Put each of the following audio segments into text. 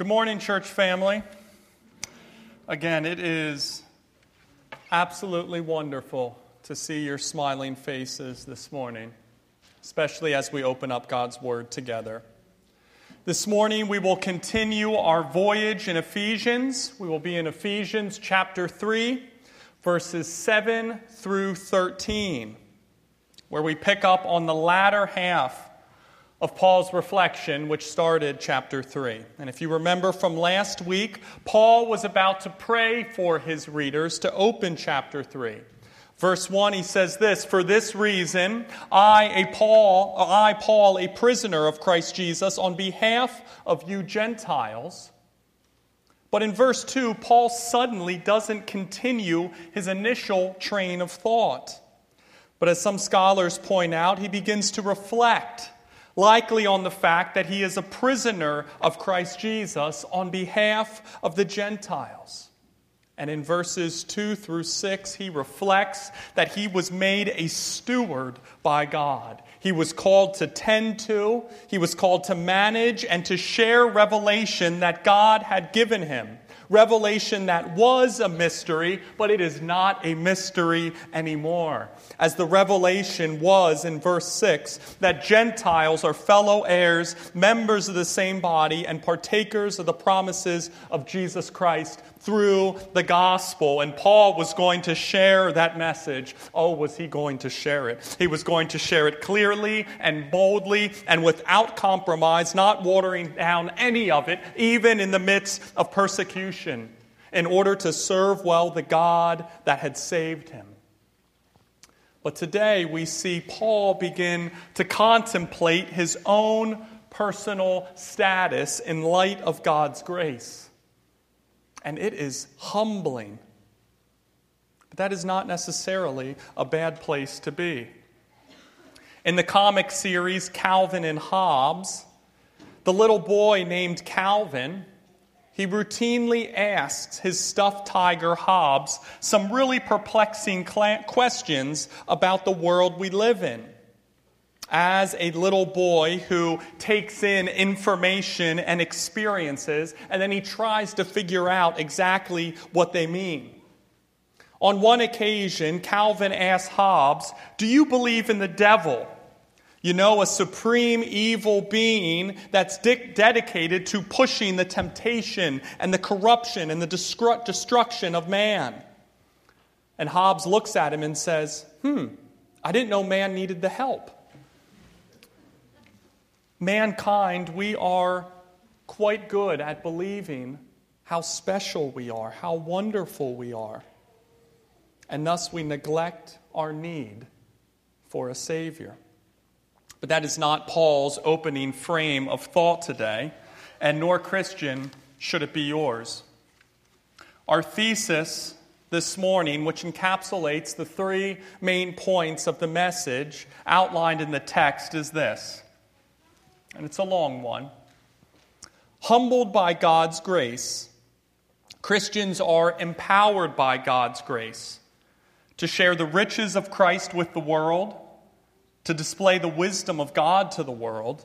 Good morning, church family. Again, it is absolutely wonderful to see your smiling faces this morning, especially as we open up God's Word together. This morning, we will continue our voyage in Ephesians. We will be in Ephesians chapter 3, verses 7 through 13, where we pick up on the latter half of Paul's reflection, which started chapter 3. And if you remember from last week, Paul was about to pray for his readers to open chapter 3. Verse 1, he says this For this reason, I, a Paul, I, Paul, a prisoner of Christ Jesus, on behalf of you Gentiles. But in verse 2, Paul suddenly doesn't continue his initial train of thought. But as some scholars point out, he begins to reflect likely on the fact that he is a prisoner of Christ Jesus on behalf of the Gentiles. And in verses 2 through 6, he reflects that he was made a steward by God. He was called to tend to, he was called to manage, and to share revelation that God had given him revelation that was a mystery, but it is not a mystery anymore. As the revelation was in verse 6 that Gentiles are fellow heirs, members of the same body, and partakers of the promises of Jesus Christ through the gospel. And Paul was going to share that message. Oh, was he going to share it? He was going to share it clearly and boldly and without compromise, not watering down any of it, even in the midst of persecution, in order to serve well the God that had saved him. But today we see Paul begin to contemplate his own personal status in light of God's grace and it is humbling. But that is not necessarily a bad place to be. In the comic series Calvin and Hobbes, the little boy named Calvin, he routinely asks his stuffed tiger Hobbes some really perplexing questions about the world we live in as a little boy who takes in information and experiences, and then he tries to figure out exactly what they mean. On one occasion, Calvin asked Hobbes, Do you believe in the devil? You know, a supreme evil being that's de- dedicated to pushing the temptation and the corruption and the destru- destruction of man. And Hobbes looks at him and says, Hmm, I didn't know man needed the help mankind, we are quite good at believing how special we are, how wonderful we are. And thus we neglect our need for a Savior. But that is not Paul's opening frame of thought today, and nor Christian should it be yours. Our thesis this morning, which encapsulates the three main points of the message outlined in the text, is this and it's a long one. Humbled by God's grace, Christians are empowered by God's grace to share the riches of Christ with the world, to display the wisdom of God to the world,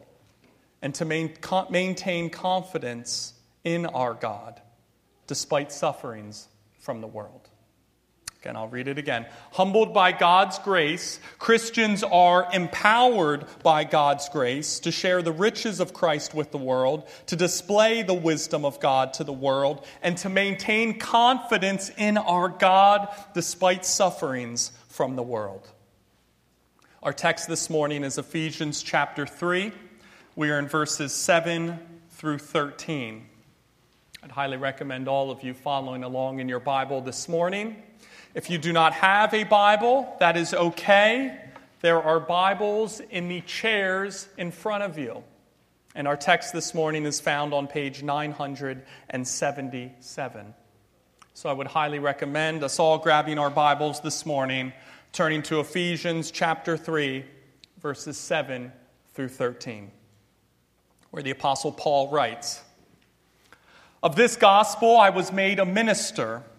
and to maintain confidence in our God despite sufferings from the world. Again, I'll read it again. Humbled by God's grace, Christians are empowered by God's grace to share the riches of Christ with the world, to display the wisdom of God to the world, and to maintain confidence in our God despite sufferings from the world. Our text this morning is Ephesians chapter 3. We are in verses 7 through 13. I'd highly recommend all of you following along in your Bible this morning. If you do not have a Bible, that is okay. There are Bibles in the chairs in front of you. And our text this morning is found on page 977. So I would highly recommend us all grabbing our Bibles this morning, turning to Ephesians chapter 3, verses 7 through 13, where the Apostle Paul writes Of this gospel I was made a minister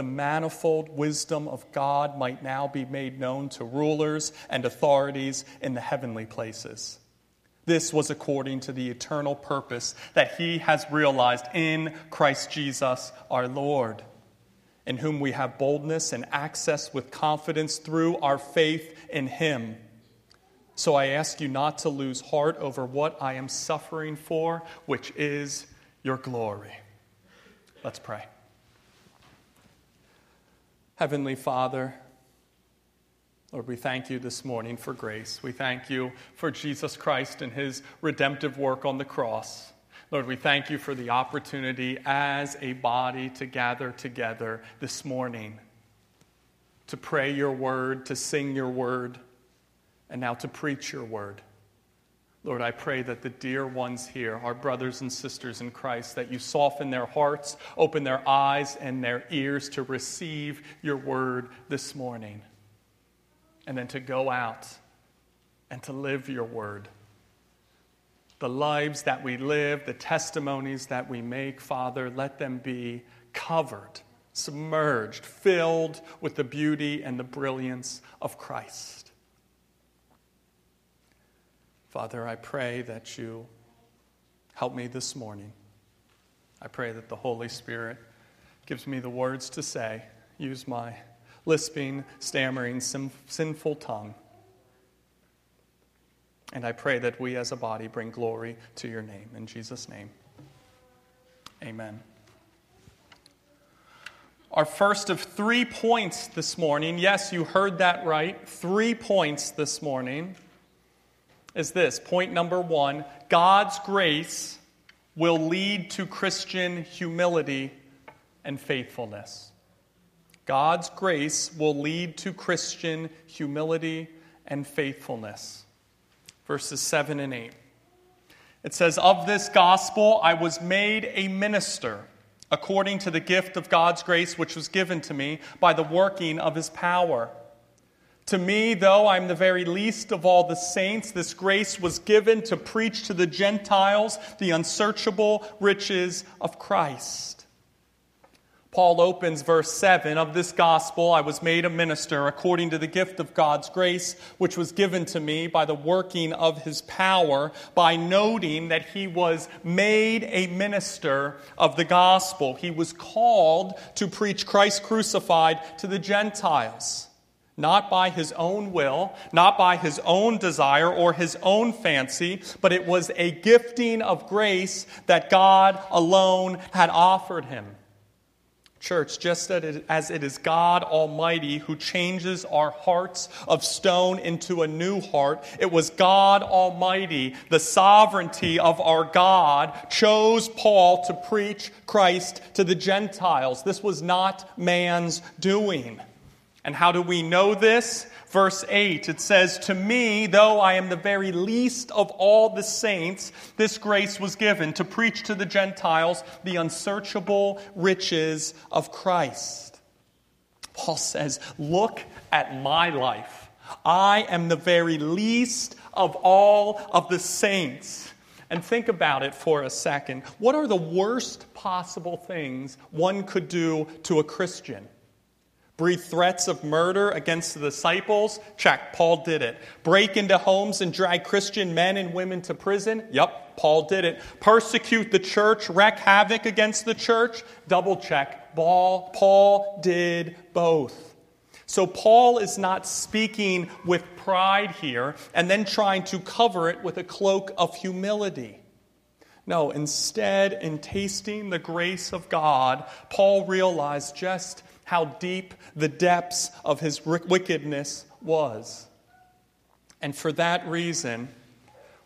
the manifold wisdom of God might now be made known to rulers and authorities in the heavenly places. This was according to the eternal purpose that He has realized in Christ Jesus our Lord, in whom we have boldness and access with confidence through our faith in Him. So I ask you not to lose heart over what I am suffering for, which is your glory. Let's pray. Heavenly Father, Lord, we thank you this morning for grace. We thank you for Jesus Christ and his redemptive work on the cross. Lord, we thank you for the opportunity as a body to gather together this morning to pray your word, to sing your word, and now to preach your word. Lord, I pray that the dear ones here, our brothers and sisters in Christ, that you soften their hearts, open their eyes and their ears to receive your word this morning and then to go out and to live your word. The lives that we live, the testimonies that we make, Father, let them be covered, submerged, filled with the beauty and the brilliance of Christ. Father, I pray that you help me this morning. I pray that the Holy Spirit gives me the words to say. Use my lisping, stammering, sin- sinful tongue. And I pray that we as a body bring glory to your name. In Jesus' name, amen. Our first of three points this morning, yes, you heard that right, three points this morning, is this. Point number one God's grace will lead to Christian humility and faithfulness. God's grace will lead to Christian humility and faithfulness. Verses 7 and 8. It says, Of this gospel I was made a minister according to the gift of God's grace which was given to me by the working of his power. To me, though I'm the very least of all the saints, this grace was given to preach to the Gentiles the unsearchable riches of Christ Paul opens verse 7 of this gospel I was made a minister according to the gift of God's grace, which was given to me by the working of his power, by noting that he was made a minister of the gospel. He was called to preach Christ crucified to the Gentiles. Not by his own will, not by his own desire or his own fancy, but it was a gifting of grace that God alone had offered him. Church, just as it is God Almighty who changes our hearts of stone into a new heart, it was God Almighty, the sovereignty of our God, chose Paul to preach Christ to the Gentiles. This was not man's doing. And how do we know this? verse 8, it says, To me, though I am the very least of all the saints, this grace was given to preach to the Gentiles the unsearchable riches of Christ. Paul says, Look at my life. I am the very least of all of the saints. And think about it for a second. What are the worst possible things one could do to a Christian? Breathe threats of murder against the disciples? Check, Paul did it. Break into homes and drag Christian men and women to prison? Yep, Paul did it. Persecute the church, wreak havoc against the church? Double check. Paul, Paul did both. So Paul is not speaking with pride here and then trying to cover it with a cloak of humility. No, instead, in tasting the grace of God, Paul realized just how deep the depths of his wickedness was. And for that reason,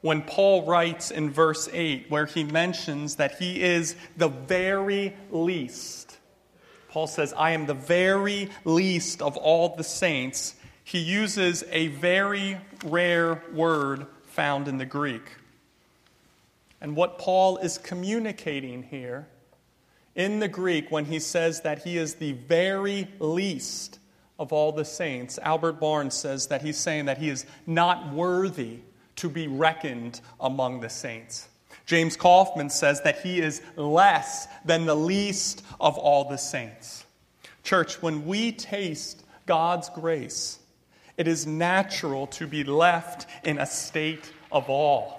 when Paul writes in verse 8, where he mentions that he is the very least, Paul says, I am the very least of all the saints, he uses a very rare word found in the Greek. And what Paul is communicating here in the Greek when he says that he is the very least of all the saints. Albert Barnes says that he's saying that he is not worthy to be reckoned among the saints. James Coffman says that he is less than the least of all the saints. Church, when we taste God's grace, it is natural to be left in a state of awe.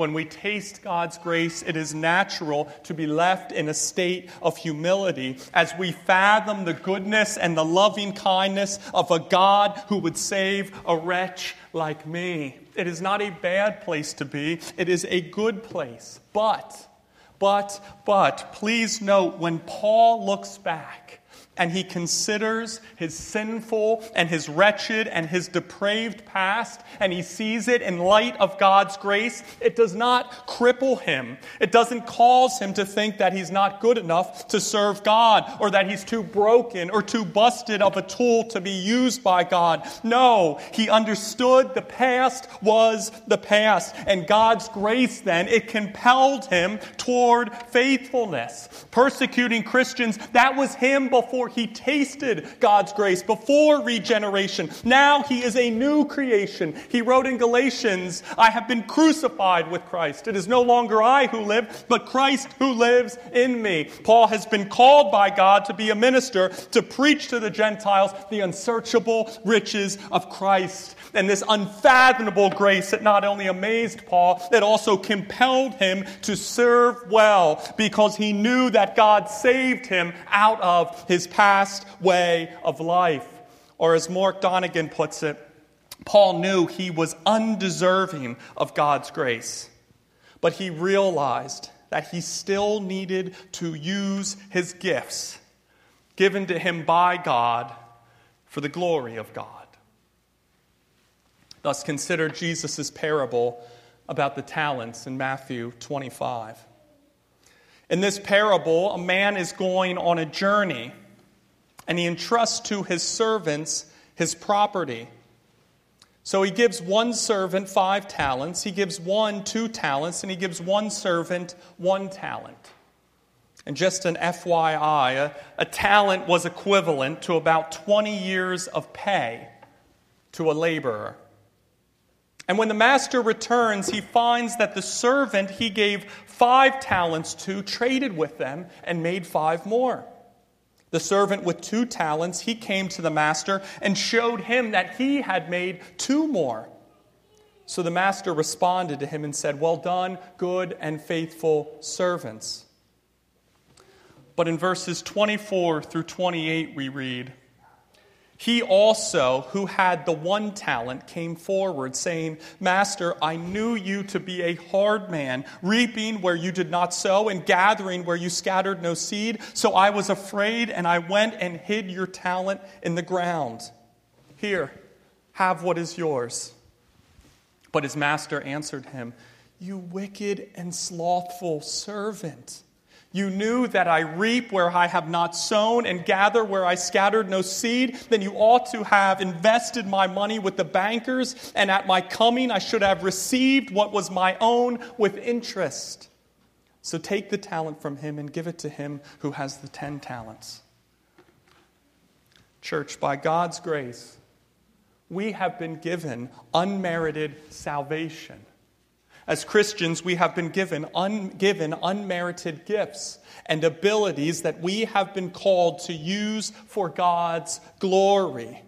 When we taste God's grace, it is natural to be left in a state of humility as we fathom the goodness and the loving kindness of a God who would save a wretch like me. It is not a bad place to be, it is a good place. But, but, but, please note when Paul looks back, and he considers his sinful and his wretched and his depraved past, and he sees it in light of God's grace, it does not cripple him. It doesn't cause him to think that he's not good enough to serve God or that he's too broken or too busted of a tool to be used by God. No, he understood the past was the past, and God's grace then, it compelled him toward faithfulness. Persecuting Christians, that was him before he tasted God's grace before regeneration. Now he is a new creation. He wrote in Galatians, I have been crucified with Christ. It is no longer I who live, but Christ who lives in me. Paul has been called by God to be a minister to preach to the Gentiles the unsearchable riches of Christ. And this unfathomable grace that not only amazed Paul, it also compelled him to serve well because he knew that God saved him out of his way of life. Or as Mark Dunagan puts it, Paul knew he was undeserving of God's grace, but he realized that he still needed to use his gifts given to him by God for the glory of God. Thus, consider Jesus' parable about the talents in Matthew 25. In this parable, a man is going on a journey and he entrusts to his servants his property. So he gives one servant five talents, he gives one two talents, and he gives one servant one talent. And just an FYI, a, a talent was equivalent to about 20 years of pay to a laborer. And when the master returns, he finds that the servant he gave five talents to traded with them and made five more. The servant with two talents, he came to the master and showed him that he had made two more. So the master responded to him and said, Well done, good and faithful servants. But in verses 24 through 28, we read, he also, who had the one talent, came forward, saying, Master, I knew you to be a hard man, reaping where you did not sow, and gathering where you scattered no seed. So I was afraid, and I went and hid your talent in the ground. Here, have what is yours. But his master answered him, You wicked and slothful servant. You knew that I reap where I have not sown and gather where I scattered no seed. Then you ought to have invested my money with the bankers, and at my coming I should have received what was my own with interest. So take the talent from him and give it to him who has the ten talents. Church, by God's grace, we have been given unmerited salvation. As Christians, we have been given, un, given unmerited gifts and abilities that we have been called to use for God's glory.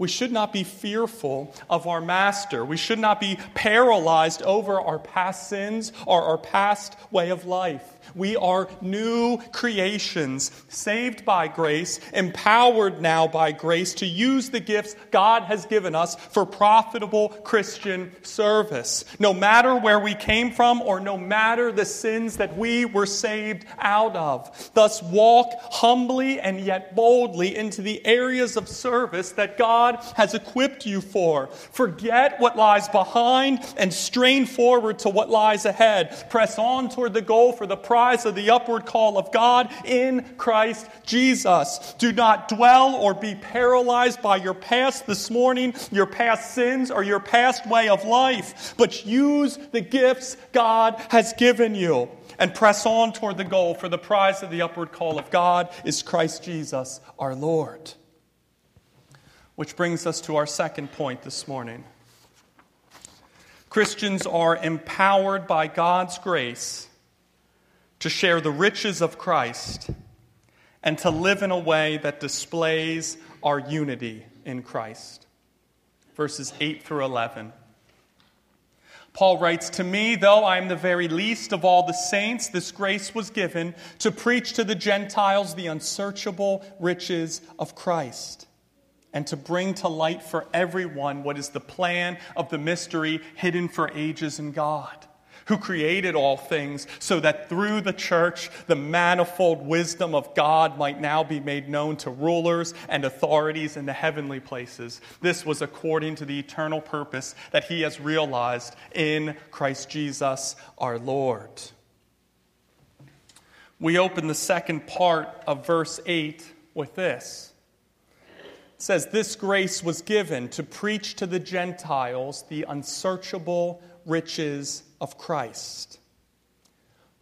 We should not be fearful of our master. We should not be paralyzed over our past sins or our past way of life. We are new creations, saved by grace, empowered now by grace to use the gifts God has given us for profitable Christian service. No matter where we came from or no matter the sins that we were saved out of. Thus, walk humbly and yet boldly into the areas of service that God has equipped you for. Forget what lies behind and strain forward to what lies ahead. Press on toward the goal for the prize of the upward call of God in Christ Jesus. Do not dwell or be paralyzed by your past this morning, your past sins, or your past way of life, but use the gifts God has given you and press on toward the goal, for the prize of the upward call of God is Christ Jesus our Lord. Which brings us to our second point this morning. Christians are empowered by God's grace to share the riches of Christ and to live in a way that displays our unity in Christ. Verses 8 through 11. Paul writes, To me, though I am the very least of all the saints, this grace was given to preach to the Gentiles the unsearchable riches of Christ and to bring to light for everyone what is the plan of the mystery hidden for ages in God who created all things, so that through the church the manifold wisdom of God might now be made known to rulers and authorities in the heavenly places. This was according to the eternal purpose that He has realized in Christ Jesus our Lord. We open the second part of verse 8 with this. It says, This grace was given to preach to the Gentiles the unsearchable riches of Christ.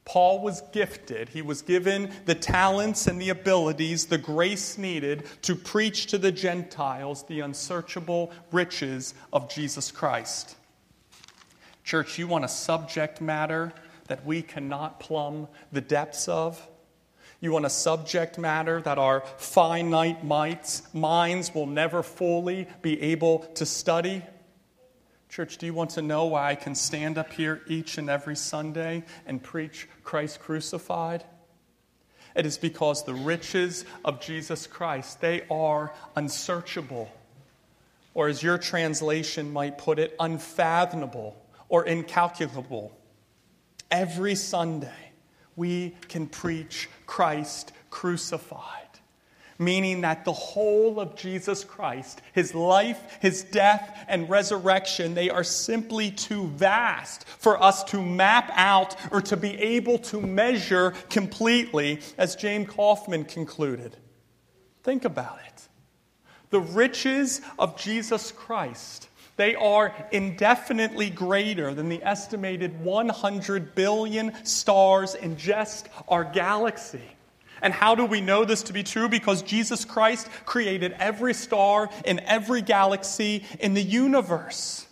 Paul was gifted, he was given the talents and the abilities, the grace needed to preach to the Gentiles the unsearchable riches of Jesus Christ. Church, you want a subject matter that we cannot plumb the depths of? You want a subject matter that our finite minds will never fully be able to study? Church, do you want to know why I can stand up here each and every Sunday and preach Christ crucified? It is because the riches of Jesus Christ, they are unsearchable. Or as your translation might put it, unfathomable or incalculable. Every Sunday, we can preach Christ crucified meaning that the whole of Jesus Christ, his life, his death, and resurrection, they are simply too vast for us to map out or to be able to measure completely, as James Coffman concluded. Think about it. The riches of Jesus Christ. They are indefinitely greater than the estimated 100 billion stars in just our galaxy. And how do we know this to be true? Because Jesus Christ created every star in every galaxy in the universe.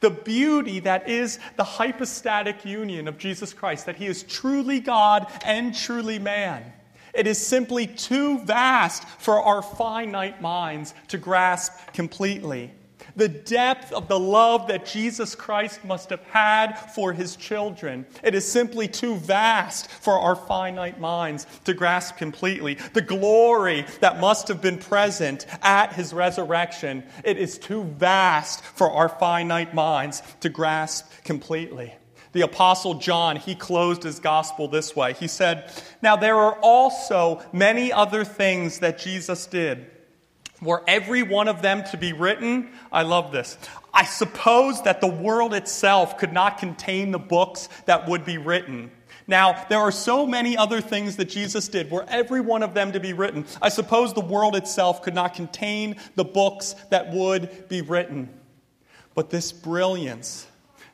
The beauty that is the hypostatic union of Jesus Christ, that he is truly God and truly man. It is simply too vast for our finite minds to grasp completely the depth of the love that Jesus Christ must have had for his children. It is simply too vast for our finite minds to grasp completely. The glory that must have been present at his resurrection, it is too vast for our finite minds to grasp completely. The Apostle John, he closed his gospel this way. He said, Now there are also many other things that Jesus did were every one of them to be written, I love this. I suppose that the world itself could not contain the books that would be written. Now, there are so many other things that Jesus did, were every one of them to be written. I suppose the world itself could not contain the books that would be written. But this brilliance,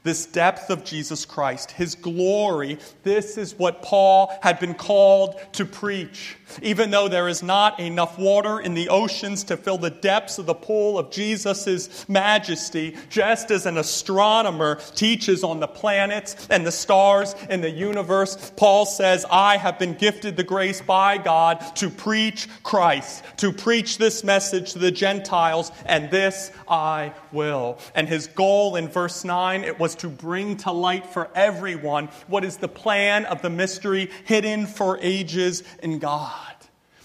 this depth of Jesus Christ, his glory, this is what Paul had been called to preach. Even though there is not enough water in the oceans to fill the depths of the pool of Jesus' majesty, just as an astronomer teaches on the planets and the stars in the universe, Paul says, I have been gifted the grace by God to preach Christ, to preach this message to the Gentiles, and this I will. And his goal in verse 9, it was to bring to light for everyone what is the plan of the mystery hidden for ages in God.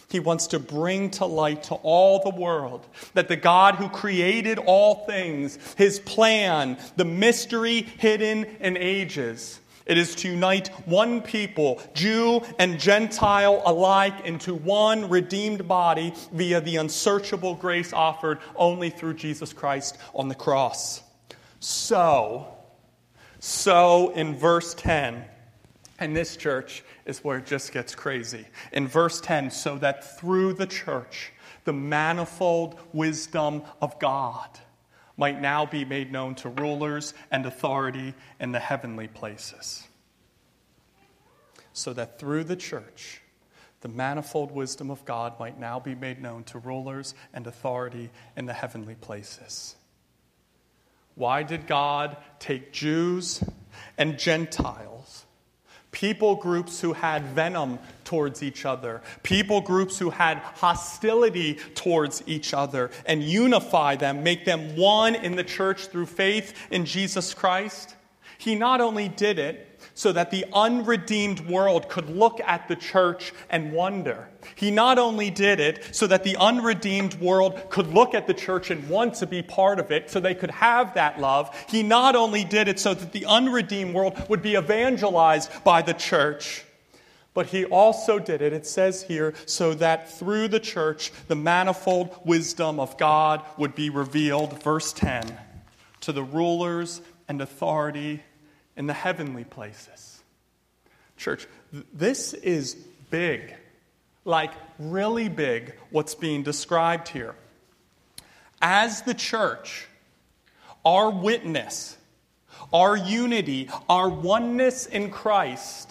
He wants to bring to light to all the world that the God who created all things, his plan, the mystery hidden in ages, It is to unite one people, Jew and Gentile alike, into one redeemed body via the unsearchable grace offered only through Jesus Christ on the cross. So, so in verse 10, and this church is where it just gets crazy. In verse 10, so that through the church, the manifold wisdom of God might now be made known to rulers and authority in the heavenly places. So that through the church, the manifold wisdom of God might now be made known to rulers and authority in the heavenly places. Why did God take Jews and Gentiles people groups who had venom towards each other, people groups who had hostility towards each other, and unify them, make them one in the church through faith in Jesus Christ. He not only did it, so that the unredeemed world could look at the church and wonder. He not only did it so that the unredeemed world could look at the church and want to be part of it, so they could have that love. He not only did it so that the unredeemed world would be evangelized by the church, but he also did it, it says here, so that through the church the manifold wisdom of God would be revealed. Verse 10 to the rulers and authority in the heavenly places. Church, th- this is big, like really big, what's being described here. As the church, our witness, our unity, our oneness in Christ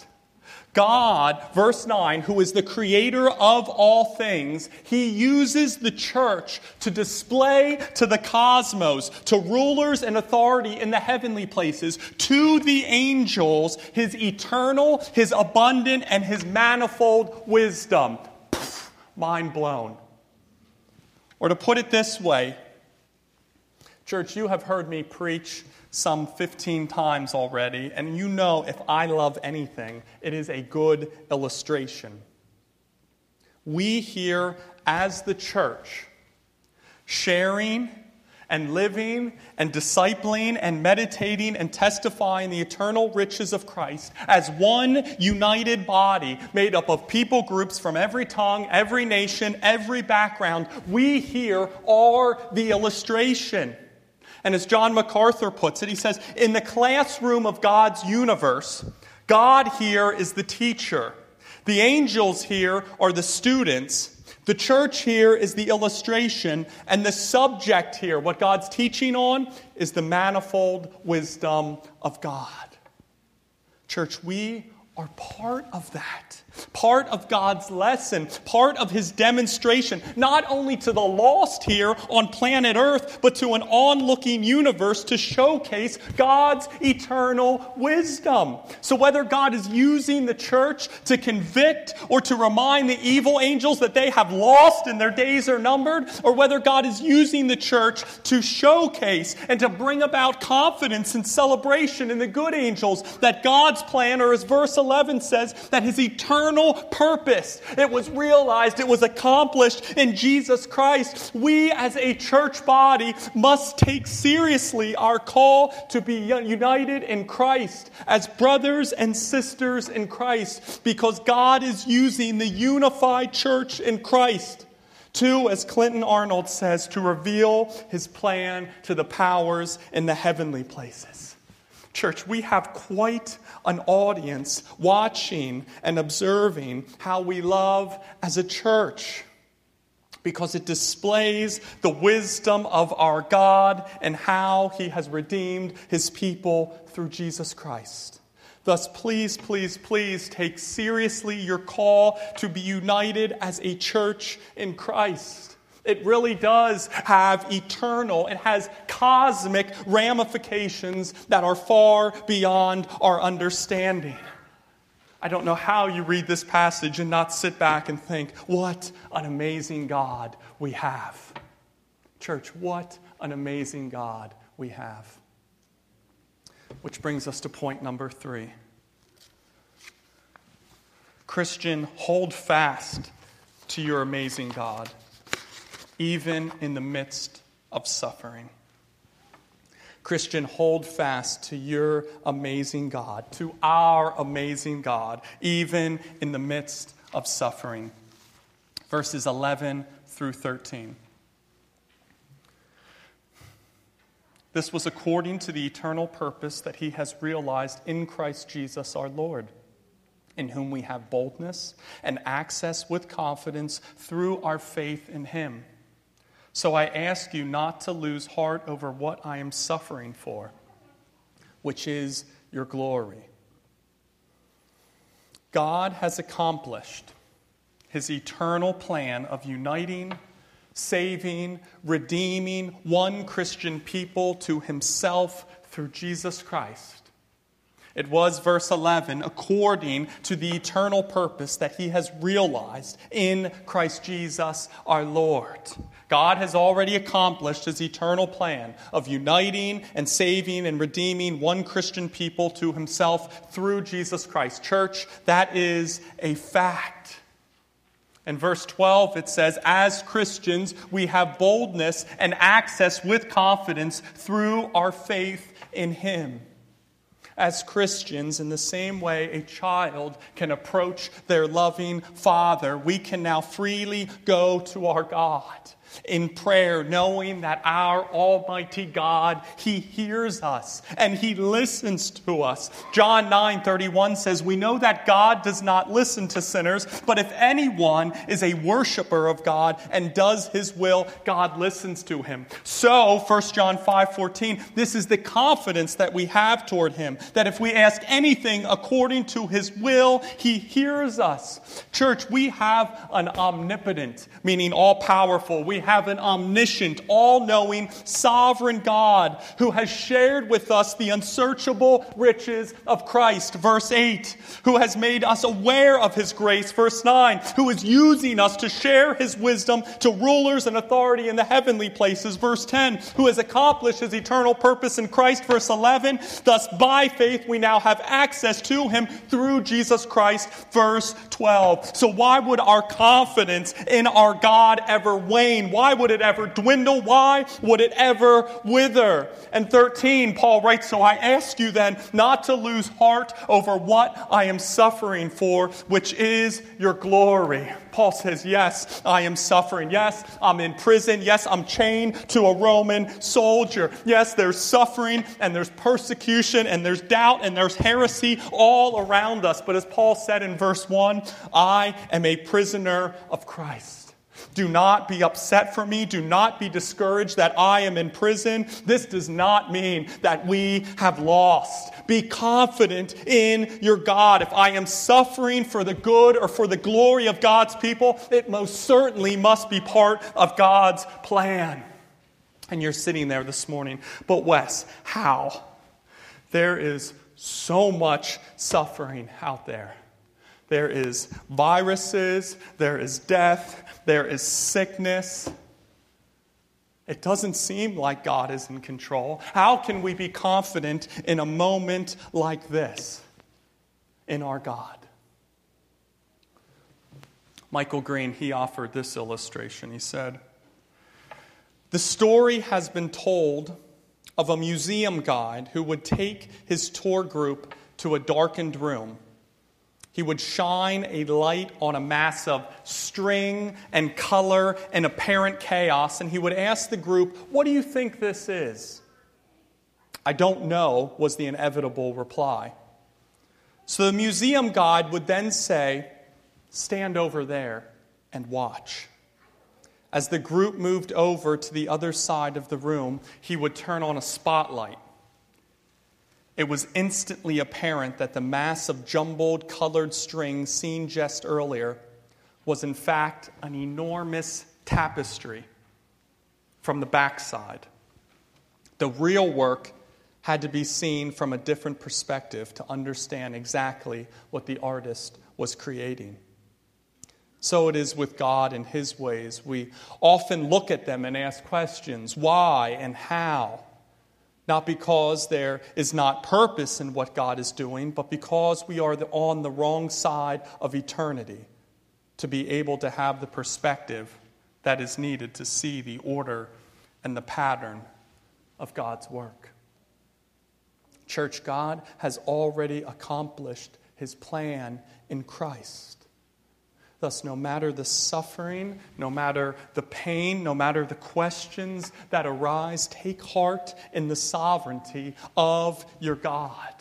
God, verse 9, who is the creator of all things, he uses the church to display to the cosmos, to rulers and authority in the heavenly places, to the angels, his eternal, his abundant, and his manifold wisdom. Pfft, mind blown. Or to put it this way, church, you have heard me preach some 15 times already, and you know if I love anything, it is a good illustration. We here as the church, sharing and living and discipling and meditating and testifying the eternal riches of Christ as one united body made up of people groups from every tongue, every nation, every background, we here are the illustration. And as John MacArthur puts it, he says, In the classroom of God's universe, God here is the teacher. The angels here are the students. The church here is the illustration. And the subject here, what God's teaching on, is the manifold wisdom of God. Church, we are part of that. Part of God's lesson, part of His demonstration, not only to the lost here on planet Earth, but to an onlooking universe to showcase God's eternal wisdom. So, whether God is using the church to convict or to remind the evil angels that they have lost and their days are numbered, or whether God is using the church to showcase and to bring about confidence and celebration in the good angels that God's plan, or as verse 11 says, that his eternal purpose, it was realized, it was accomplished in Jesus Christ. We as a church body must take seriously our call to be united in Christ as brothers and sisters in Christ because God is using the unified church in Christ to, as Clinton Arnold says, to reveal his plan to the powers in the heavenly places. Church, we have quite an audience watching and observing how we love as a church because it displays the wisdom of our God and how He has redeemed His people through Jesus Christ. Thus, please, please, please take seriously your call to be united as a church in Christ. It really does have eternal, it has cosmic ramifications that are far beyond our understanding. I don't know how you read this passage and not sit back and think, what an amazing God we have. Church, what an amazing God we have. Which brings us to point number three. Christian, hold fast to your amazing God even in the midst of suffering. Christian, hold fast to your amazing God, to our amazing God, even in the midst of suffering. Verses 11 through 13. This was according to the eternal purpose that he has realized in Christ Jesus our Lord, in whom we have boldness and access with confidence through our faith in him. So I ask you not to lose heart over what I am suffering for, which is your glory. God has accomplished his eternal plan of uniting, saving, redeeming one Christian people to himself through Jesus Christ. It was verse 11, according to the eternal purpose that he has realized in Christ Jesus our Lord. God has already accomplished his eternal plan of uniting and saving and redeeming one Christian people to himself through Jesus Christ. Church, that is a fact. In verse 12, it says, As Christians, we have boldness and access with confidence through our faith in Him as Christians, in the same way a child can approach their loving father, we can now freely go to our God in prayer, knowing that our Almighty God, He hears us and He listens to us. John 9 31 says, We know that God does not listen to sinners, but if anyone is a worshiper of God and does His will, God listens to him. So, 1 John 5 14, this is the confidence that we have toward Him, that if we ask anything according to His will, He hears us. Church, we have an omnipotent, meaning all powerful, we have an omniscient, all knowing, sovereign God who has shared with us the unsearchable riches of Christ. Verse 8, who has made us aware of his grace. Verse 9, who is using us to share his wisdom to rulers and authority in the heavenly places. Verse 10, who has accomplished his eternal purpose in Christ. Verse 11, thus by faith we now have access to him through Jesus Christ. Verse 12. So why would our confidence in our God ever wane? Why would it ever dwindle? Why would it ever wither? And 13, Paul writes, So I ask you then not to lose heart over what I am suffering for, which is your glory. Paul says, Yes, I am suffering. Yes, I'm in prison. Yes, I'm chained to a Roman soldier. Yes, there's suffering and there's persecution and there's doubt and there's heresy all around us. But as Paul said in verse 1, I am a prisoner of Christ. Do not be upset for me. Do not be discouraged that I am in prison. This does not mean that we have lost. Be confident in your God. If I am suffering for the good or for the glory of God's people, it most certainly must be part of God's plan. And you're sitting there this morning. But, Wes, how? There is so much suffering out there. There is viruses, there is death, there is sickness. It doesn't seem like God is in control. How can we be confident in a moment like this in our God? Michael Green, he offered this illustration. He said, The story has been told of a museum guide who would take his tour group to a darkened room he would shine a light on a mass of string and color and apparent chaos, and he would ask the group, What do you think this is? I don't know, was the inevitable reply. So the museum guide would then say, Stand over there and watch. As the group moved over to the other side of the room, he would turn on a spotlight it was instantly apparent that the mass of jumbled colored strings seen just earlier was, in fact, an enormous tapestry from the backside. The real work had to be seen from a different perspective to understand exactly what the artist was creating. So it is with God and His ways. We often look at them and ask questions why and how. Not because there is not purpose in what God is doing, but because we are on the wrong side of eternity to be able to have the perspective that is needed to see the order and the pattern of God's work. Church, God has already accomplished his plan in Christ. Thus, no matter the suffering, no matter the pain, no matter the questions that arise, take heart in the sovereignty of your God.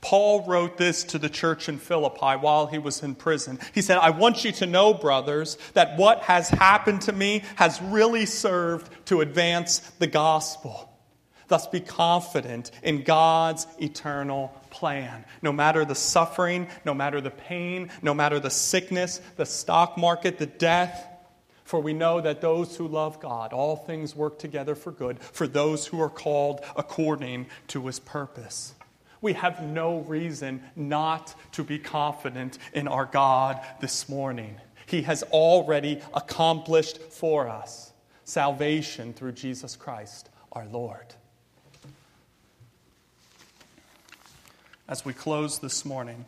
Paul wrote this to the church in Philippi while he was in prison. He said, I want you to know, brothers, that what has happened to me has really served to advance the gospel. Thus, be confident in God's eternal plan. No matter the suffering, no matter the pain, no matter the sickness, the stock market, the death, for we know that those who love God, all things work together for good, for those who are called according to his purpose we have no reason not to be confident in our God this morning. He has already accomplished for us salvation through Jesus Christ our Lord. As we close this morning,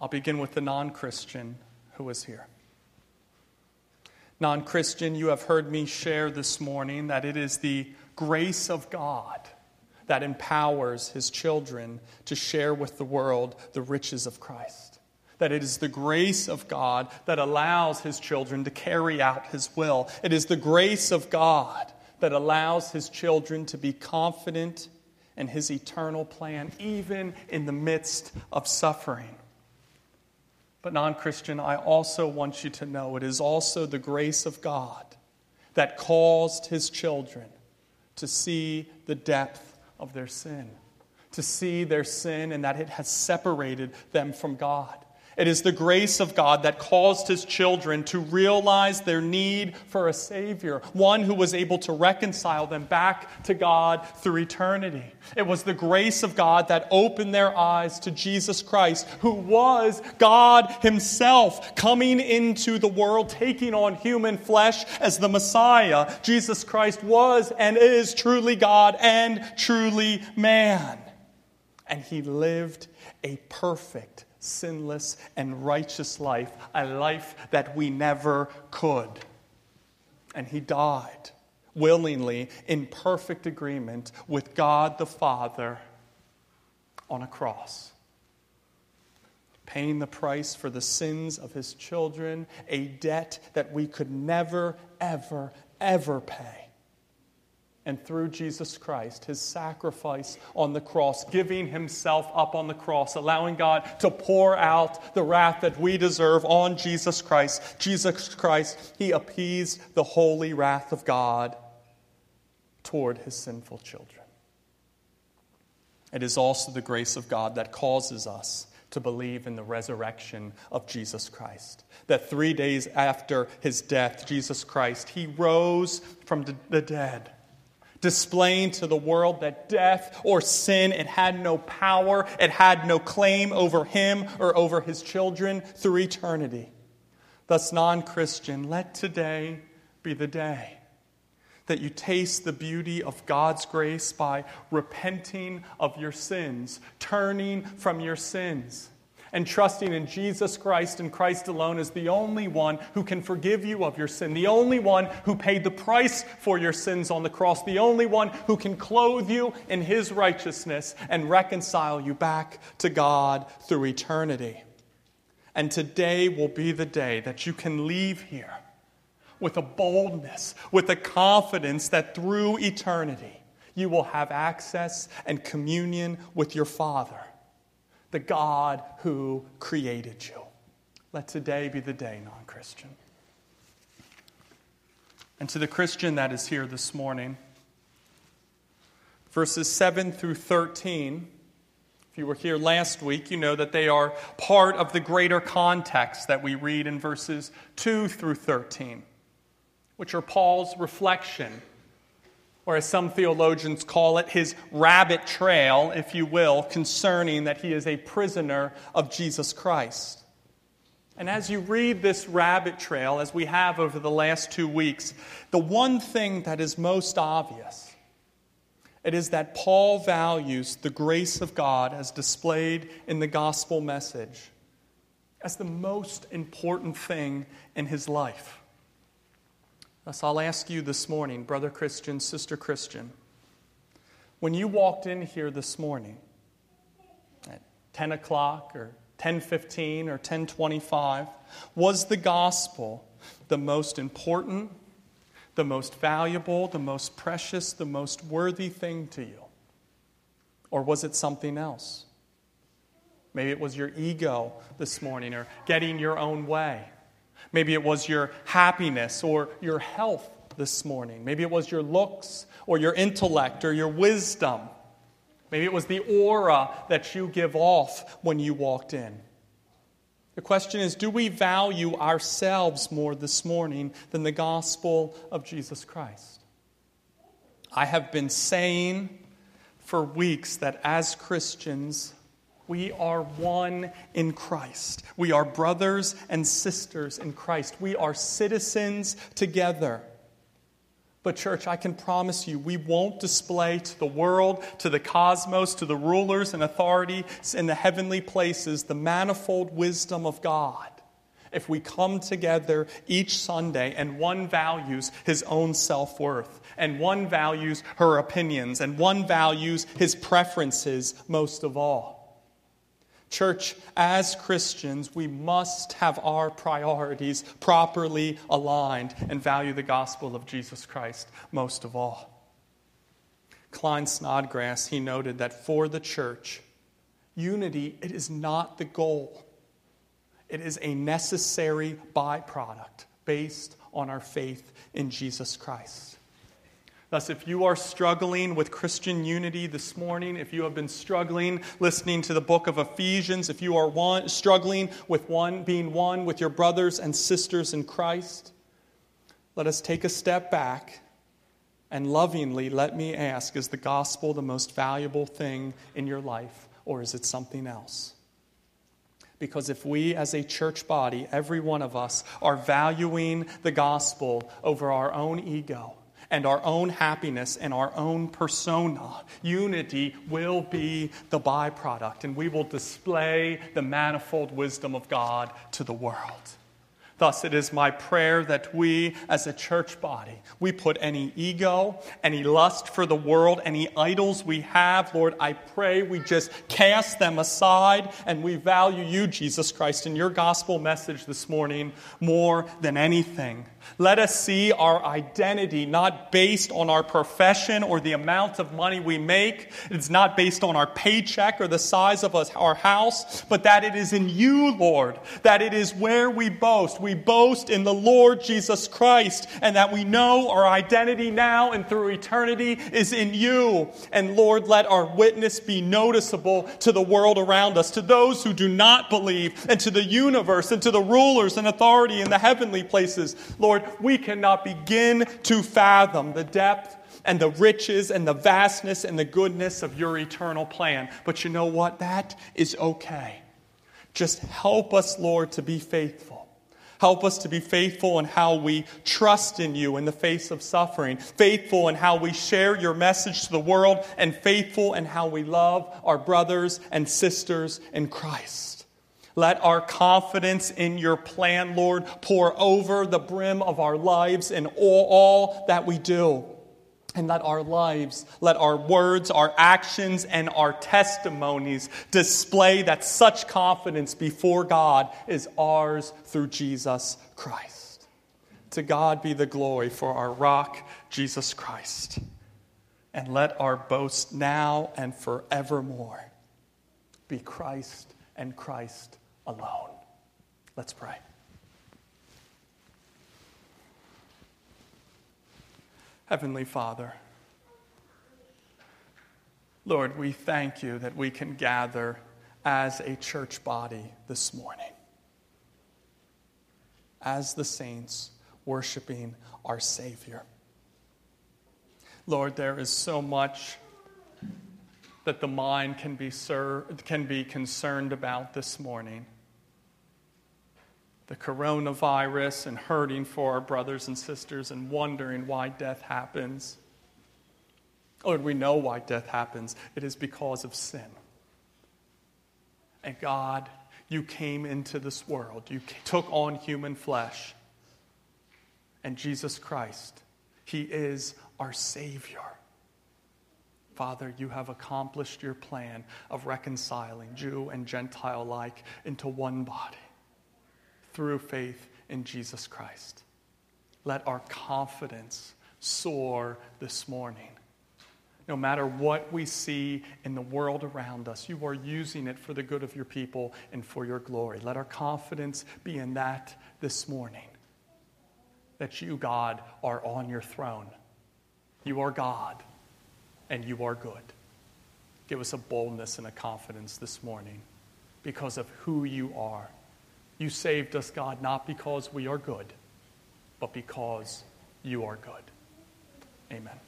I'll begin with the non Christian who is here. Non Christian, you have heard me share this morning that it is the grace of God that empowers his children to share with the world the riches of Christ. That it is the grace of God that allows his children to carry out his will. It is the grace of God that allows his children to be confident in his eternal plan, even in the midst of suffering. But, non Christian, I also want you to know it is also the grace of God that caused his children to see the depth of their sin, to see their sin and that it has separated them from God. It is the grace of God that caused his children to realize their need for a Savior, one who was able to reconcile them back to God through eternity. It was the grace of God that opened their eyes to Jesus Christ, who was God Himself coming into the world, taking on human flesh as the Messiah. Jesus Christ was and is truly God and truly man. And He lived a perfect sinless, and righteous life, a life that we never could. And he died willingly in perfect agreement with God the Father on a cross. Paying the price for the sins of his children, a debt that we could never, ever, ever pay and through Jesus Christ, his sacrifice on the cross, giving himself up on the cross, allowing God to pour out the wrath that we deserve on Jesus Christ. Jesus Christ, he appeased the holy wrath of God toward his sinful children. It is also the grace of God that causes us to believe in the resurrection of Jesus Christ. That three days after his death, Jesus Christ, he rose from the dead displaying to the world that death or sin, it had no power, it had no claim over him or over his children through eternity. Thus, non Christian, let today be the day that you taste the beauty of God's grace by repenting of your sins, turning from your sins and trusting in Jesus Christ and Christ alone as the only one who can forgive you of your sin, the only one who paid the price for your sins on the cross, the only one who can clothe you in his righteousness and reconcile you back to God through eternity. And today will be the day that you can leave here with a boldness, with a confidence that through eternity you will have access and communion with your Father the God who created you. Let today be the day, non Christian. And to the Christian that is here this morning, verses 7 through 13. If you were here last week, you know that they are part of the greater context that we read in verses 2 through 13, which are Paul's reflection or as some theologians call it, his rabbit trail, if you will, concerning that he is a prisoner of Jesus Christ. And as you read this rabbit trail, as we have over the last two weeks, the one thing that is most obvious it is that Paul values the grace of God as displayed in the gospel message as the most important thing in his life. Thus, I'll ask you this morning, brother Christian, sister Christian, When you walked in here this morning at 10 o'clock or 10:15 or 10:25, was the gospel the most important, the most valuable, the most precious, the most worthy thing to you? Or was it something else? Maybe it was your ego this morning or getting your own way. Maybe it was your happiness or your health this morning. Maybe it was your looks or your intellect or your wisdom. Maybe it was the aura that you give off when you walked in. The question is do we value ourselves more this morning than the gospel of Jesus Christ? I have been saying for weeks that as Christians, we are one in Christ. We are brothers and sisters in Christ. We are citizens together. But, church, I can promise you, we won't display to the world, to the cosmos, to the rulers and authorities in the heavenly places the manifold wisdom of God if we come together each Sunday and one values his own self worth, and one values her opinions, and one values his preferences most of all. Church, as Christians, we must have our priorities properly aligned and value the gospel of Jesus Christ most of all. Klyne Snodgrass, he noted that for the church, unity, it is not the goal. It is a necessary byproduct based on our faith in Jesus Christ. Thus, if you are struggling with Christian unity this morning, if you have been struggling listening to the book of Ephesians, if you are one, struggling with one, being one with your brothers and sisters in Christ, let us take a step back and lovingly let me ask is the gospel the most valuable thing in your life, or is it something else? Because if we as a church body, every one of us, are valuing the gospel over our own ego, and our own happiness and our own persona. Unity will be the byproduct, and we will display the manifold wisdom of God to the world. Thus, it is my prayer that we, as a church body, we put any ego, any lust for the world, any idols we have, Lord, I pray we just cast them aside and we value you, Jesus Christ, and your gospel message this morning more than anything. Let us see our identity not based on our profession or the amount of money we make. It's not based on our paycheck or the size of our house, but that it is in you, Lord, that it is where we boast. We boast in the Lord Jesus Christ, and that we know our identity now and through eternity is in you. And Lord, let our witness be noticeable to the world around us, to those who do not believe, and to the universe, and to the rulers and authority in the heavenly places. Lord, Lord, we cannot begin to fathom the depth and the riches and the vastness and the goodness of your eternal plan. But you know what? That is okay. Just help us, Lord, to be faithful. Help us to be faithful in how we trust in you in the face of suffering, faithful in how we share your message to the world, and faithful in how we love our brothers and sisters in Christ. Let our confidence in your plan, Lord, pour over the brim of our lives and all, all that we do. And let our lives, let our words, our actions, and our testimonies display that such confidence before God is ours through Jesus Christ. To God be the glory for our rock, Jesus Christ. And let our boast now and forevermore be Christ and Christ alone. Let's pray. Heavenly Father, Lord, we thank you that we can gather as a church body this morning, as the saints worshiping our Savior. Lord, there is so much that the mind can be, ser- can be concerned about this morning the coronavirus and hurting for our brothers and sisters and wondering why death happens. Lord, we know why death happens. It is because of sin. And God, you came into this world, you took on human flesh. And Jesus Christ, He is our Savior. Father, you have accomplished your plan of reconciling Jew and Gentile alike into one body through faith in Jesus Christ. Let our confidence soar this morning. No matter what we see in the world around us, you are using it for the good of your people and for your glory. Let our confidence be in that this morning. That you, God, are on your throne. You are God, and you are good. Give us a boldness and a confidence this morning because of who you are. You saved us, God, not because we are good, but because you are good. Amen.